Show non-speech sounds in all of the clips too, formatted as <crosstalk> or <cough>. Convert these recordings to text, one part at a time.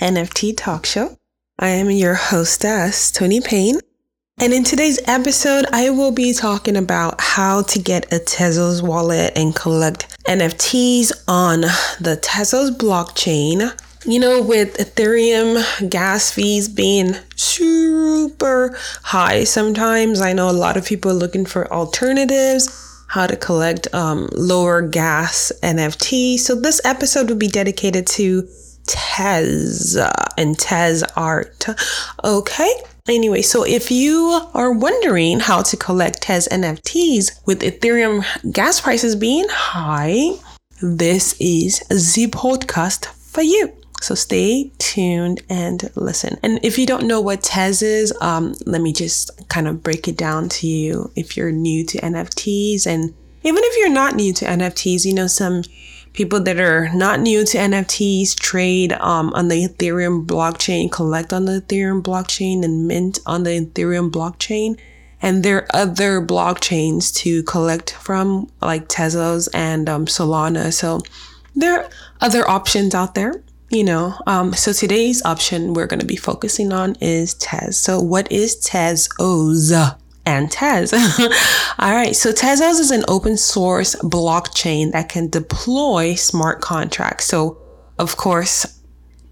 NFT Talk Show. I am your hostess, Tony Payne. And in today's episode, I will be talking about how to get a Tezos wallet and collect NFTs on the Tezos blockchain. You know, with Ethereum gas fees being super high sometimes, I know a lot of people are looking for alternatives how to collect um, lower gas NFT. So this episode will be dedicated to Tez and Tez art. Okay. Anyway, so if you are wondering how to collect Tez NFTs with Ethereum gas prices being high, this is the podcast for you. So stay tuned and listen. And if you don't know what Tez is, um, let me just kind of break it down to you. If you're new to NFTs, and even if you're not new to NFTs, you know some people that are not new to NFTs trade um, on the Ethereum blockchain, collect on the Ethereum blockchain, and mint on the Ethereum blockchain. And there are other blockchains to collect from, like Tezos and um, Solana. So there are other options out there you know um, so today's option we're going to be focusing on is tez so what is tezos and tez <laughs> all right so tezos is an open source blockchain that can deploy smart contracts so of course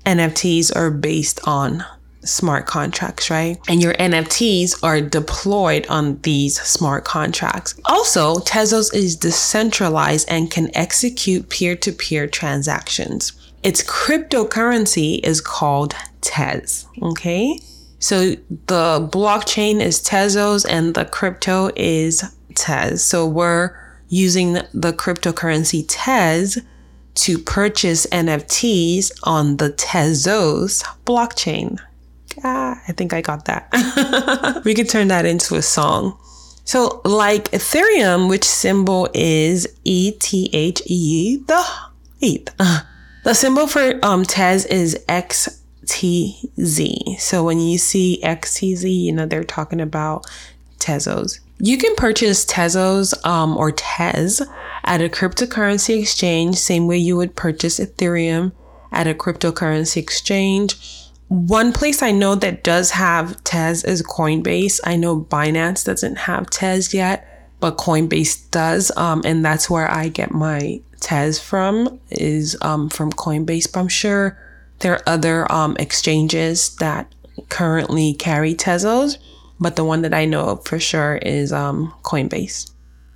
nfts are based on smart contracts, right? And your NFTs are deployed on these smart contracts. Also, Tezos is decentralized and can execute peer to peer transactions. Its cryptocurrency is called Tez. Okay. So the blockchain is Tezos and the crypto is Tez. So we're using the cryptocurrency Tez to purchase NFTs on the Tezos blockchain. Ah, I think I got that. <laughs> we could turn that into a song. So, like Ethereum, which symbol is ETHE, the ETH. <laughs> The symbol for um, Tez is XTZ. So when you see XTZ, you know, they're talking about Tezos. You can purchase Tezos um, or Tez at a cryptocurrency exchange, same way you would purchase Ethereum at a cryptocurrency exchange. One place I know that does have Tez is Coinbase. I know Binance doesn't have Tez yet, but Coinbase does. Um, and that's where I get my Tez from is um, from Coinbase, but I'm sure there are other um, exchanges that currently carry Tezos, but the one that I know for sure is um, Coinbase.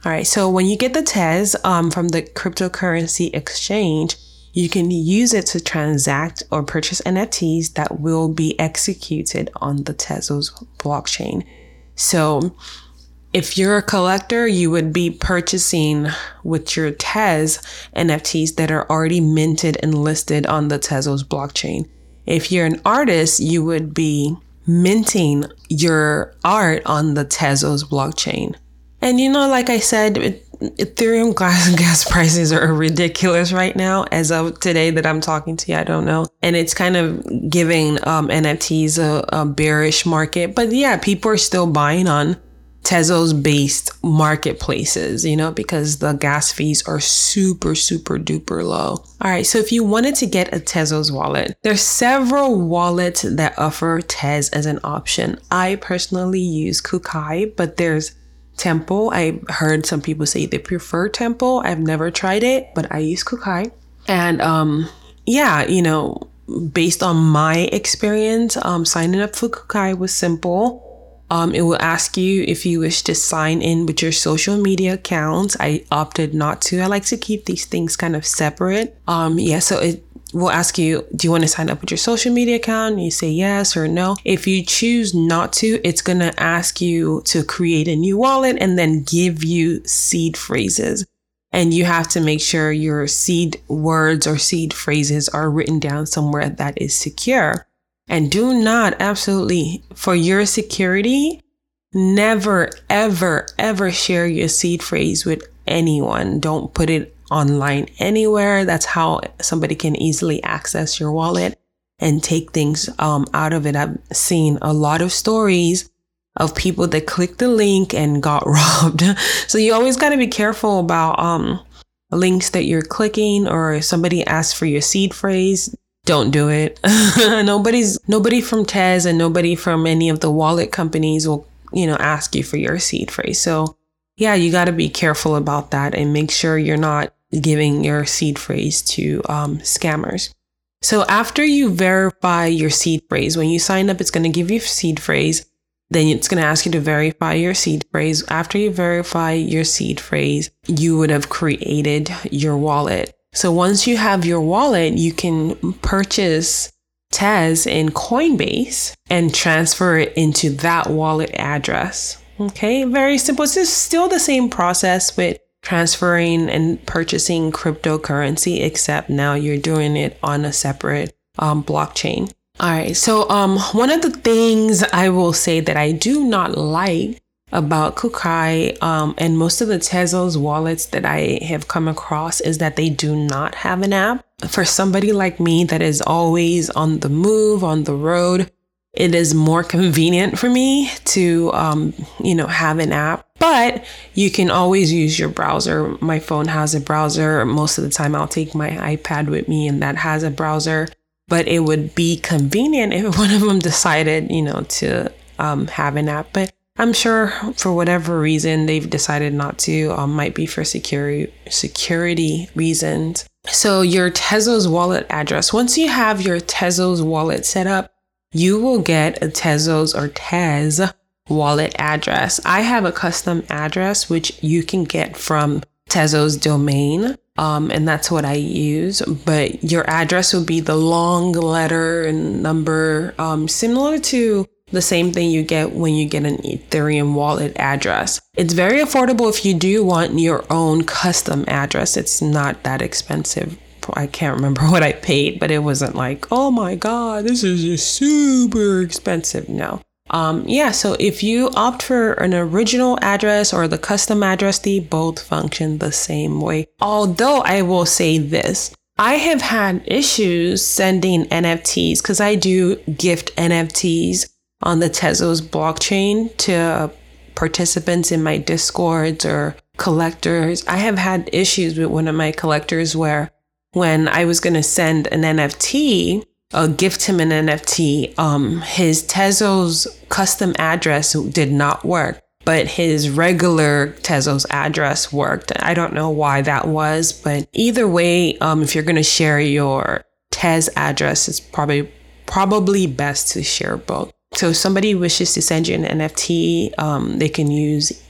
All right, so when you get the Tez um, from the cryptocurrency exchange, you can use it to transact or purchase NFTs that will be executed on the Tezos blockchain. So if you're a collector, you would be purchasing with your Tez NFTs that are already minted and listed on the Tezos blockchain. If you're an artist, you would be minting your art on the Tezos blockchain. And you know, like I said, Ethereum <laughs> gas, gas prices are ridiculous right now. As of today that I'm talking to you, I don't know. And it's kind of giving um, NFTs a, a bearish market. But yeah, people are still buying on Tezos based marketplaces, you know, because the gas fees are super, super duper low. All right. So if you wanted to get a Tezos wallet, there's several wallets that offer Tez as an option. I personally use Kukai, but there's Temple. I heard some people say they prefer Temple. I've never tried it, but I use Kukai. And, um, yeah, you know, based on my experience, um, signing up for Kukai was simple um, it will ask you if you wish to sign in with your social media accounts. I opted not to. I like to keep these things kind of separate. Um, yeah, so it will ask you, do you want to sign up with your social media account? And you say yes or no. If you choose not to, it's going to ask you to create a new wallet and then give you seed phrases. And you have to make sure your seed words or seed phrases are written down somewhere that is secure. And do not absolutely, for your security, never, ever, ever share your seed phrase with anyone. Don't put it online anywhere. That's how somebody can easily access your wallet and take things um, out of it. I've seen a lot of stories of people that clicked the link and got <laughs> robbed. so you always got to be careful about um, links that you're clicking or somebody asks for your seed phrase. Don't do it. <laughs> Nobody's nobody from Tez and nobody from any of the wallet companies will, you know, ask you for your seed phrase. So yeah, you got to be careful about that and make sure you're not giving your seed phrase to um, scammers. So after you verify your seed phrase, when you sign up, it's going to give you seed phrase. Then it's going to ask you to verify your seed phrase. After you verify your seed phrase, you would have created your wallet. So once you have your wallet, you can purchase Tez in Coinbase and transfer it into that wallet address. Okay, very simple. It's still the same process with transferring and purchasing cryptocurrency, except now you're doing it on a separate um, blockchain. All right. So, um, one of the things I will say that I do not like about Kukai um, and most of the Tezos wallets that I have come across is that they do not have an app. For somebody like me that is always on the move, on the road, it is more convenient for me to, um, you know, have an app. But you can always use your browser. My phone has a browser. Most of the time, I'll take my iPad with me, and that has a browser. But it would be convenient if <laughs> one of them decided, you know, to um, have an app. But I'm sure for whatever reason they've decided not to. Um, might be for security security reasons. So your Tezos wallet address. Once you have your Tezos wallet set up, you will get a Tezos or Tez wallet address. I have a custom address which you can get from Tezos domain. Um, and that's what I use. But your address will be the long letter and number, um, similar to the same thing you get when you get an Ethereum wallet address. It's very affordable if you do want your own custom address. It's not that expensive I can't remember <laughs> what I paid, but it wasn't like, oh my God, this is super expensive. No. Um, yeah, so if you opt for an original address or the custom address, they both function the same way. Although I will say this, I have had issues sending NFTs because I do gift NFTs on the Tezos blockchain to participants in my discords or collectors. I have had issues with one of my collectors where when I was going to send an NFT, uh, gift him an NFT, um, his Tezos custom address did not work, but his regular Tezos address worked. I don't know why that was, but either way, um, if you're going to share your Tez address, it's probably probably best to share both. So if somebody wishes to send you an NFT, um, they can use,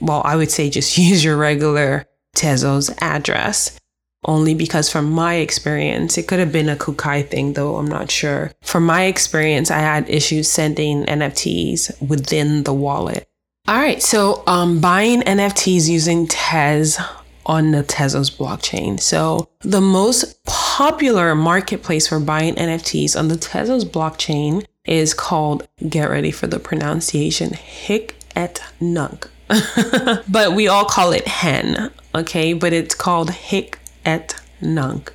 well, I would say just <laughs> use your regular Tezos address only because from my experience, it could have been a Kukai thing, though I'm not sure. From my experience, I had issues sending NFTs within the wallet. All right, so um, buying NFTs using Tez on the Tezos blockchain. So the most popular marketplace for buying NFTs on the Tezos blockchain is called, get ready for the pronunciation, Hic et Nunc. <laughs> but we all call it hen, okay? But it's called Hic et Nunc.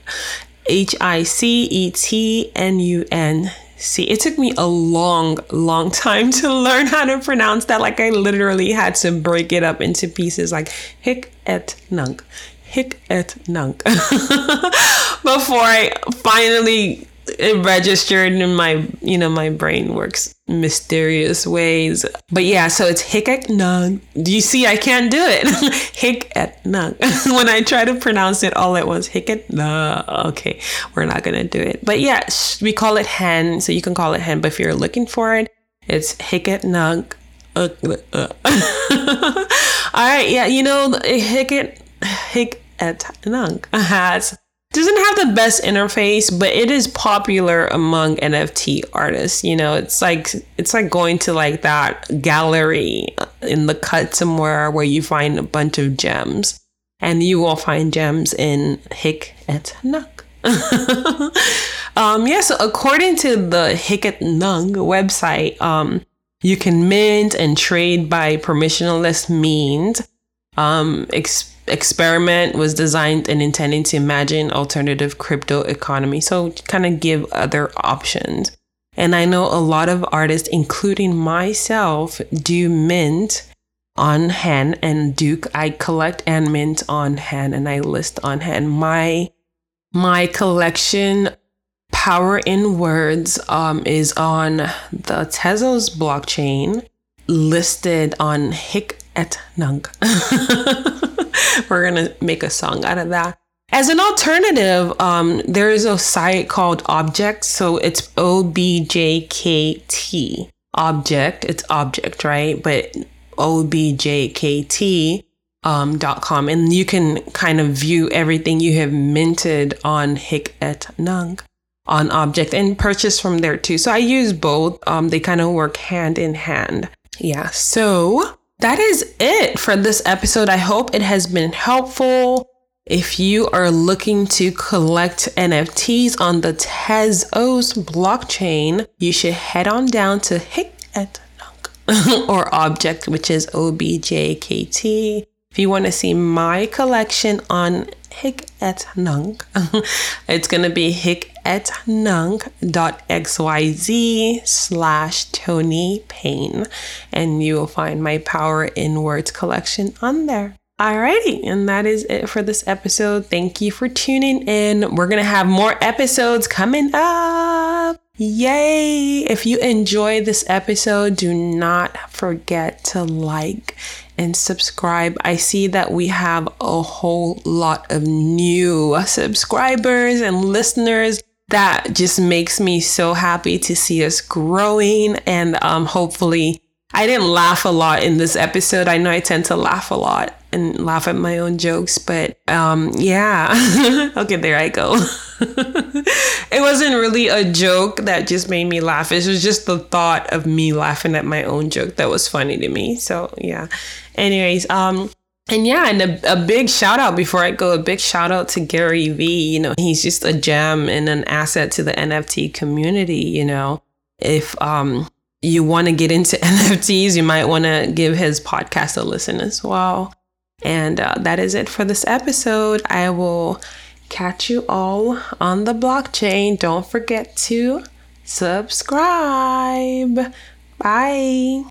H I C E T N U N C. It took me a long, long time to learn how to pronounce that. Like I literally had to break it up into pieces like hic et nunc, hic et nunc <laughs> before I finally it registered in my you know my brain works mysterious ways. But yeah so it's hic et nunc. Do you see i can't do it. <laughs> Hic et nunc. <laughs> When i try to pronounce it all at once hic et nunc. Okay we're not gonna do it. But yeah we call it hen so you can call it hen but if you're looking for it it's hic et nunc. Uh, uh. <laughs> all right yeah you know hic et hic et has doesn't have the best interface, but it is popular among NFT artists. You know, it's like it's like going to like that gallery in the cut somewhere where you find a bunch of gems, and you will find gems in Hic et. All <laughs> Um, yeah, so according to the Hick Hic Nunc website, um, you can mint and trade by permissionless means. Um, experiment was designed and intended to imagine alternative crypto economy. So kind of give other options. And I know a lot of artists, including myself, do mint on hen and Duke. I collect and mint on hen and I list on hen. My my collection Power in Words um, is on the Tezos blockchain, listed on Hic et Nunc. <laughs> <laughs> We're gonna make a song out of that. As an alternative, um, there is a site called Objkt. So it's O B J K T. Object. It's object, right? But O B J K T um, dot com, and you can kind of view everything you have minted on Hic et Nunc on Object and purchase from there too. So I use both. Um, they kind of work hand in hand. Yeah. So that is it for this episode. I hope it has been helpful. If you are looking to collect NFTs on the Tezos blockchain, you should head on down to Hic et Nunc <laughs> or Object, which is OBJKT. If you want to see my collection on Hic et Nunc, <laughs> it's going to be hicetnunc.xyz slash Tony Payne, and you will find my Power in Words collection on there. Alrighty, and that is it for this episode. Thank you for tuning in. We're gonna have more episodes coming up. Yay! If you enjoy this episode, do not forget to like and subscribe. I see that we have a whole lot of new subscribers and listeners. That just makes me so happy to see us growing. And um, hopefully, I didn't laugh a lot in this episode. I know I tend to laugh a lot and laugh at my own jokes, but um, yeah. <laughs> okay, there I go. <laughs> it wasn't really a joke that just made me laugh. It was just the thought of me laughing at my own joke that was funny to me. So yeah. Anyways, um, and yeah, and a, a big shout out before I go, a big shout out to Gary Vee. You know, he's just a gem and an asset to the NFT community. You know, if um you want to get into <laughs> NFTs, you might want to give his podcast a listen as well. And uh, that is it for this episode. I will catch you all on the blockchain. Don't forget to subscribe. Bye.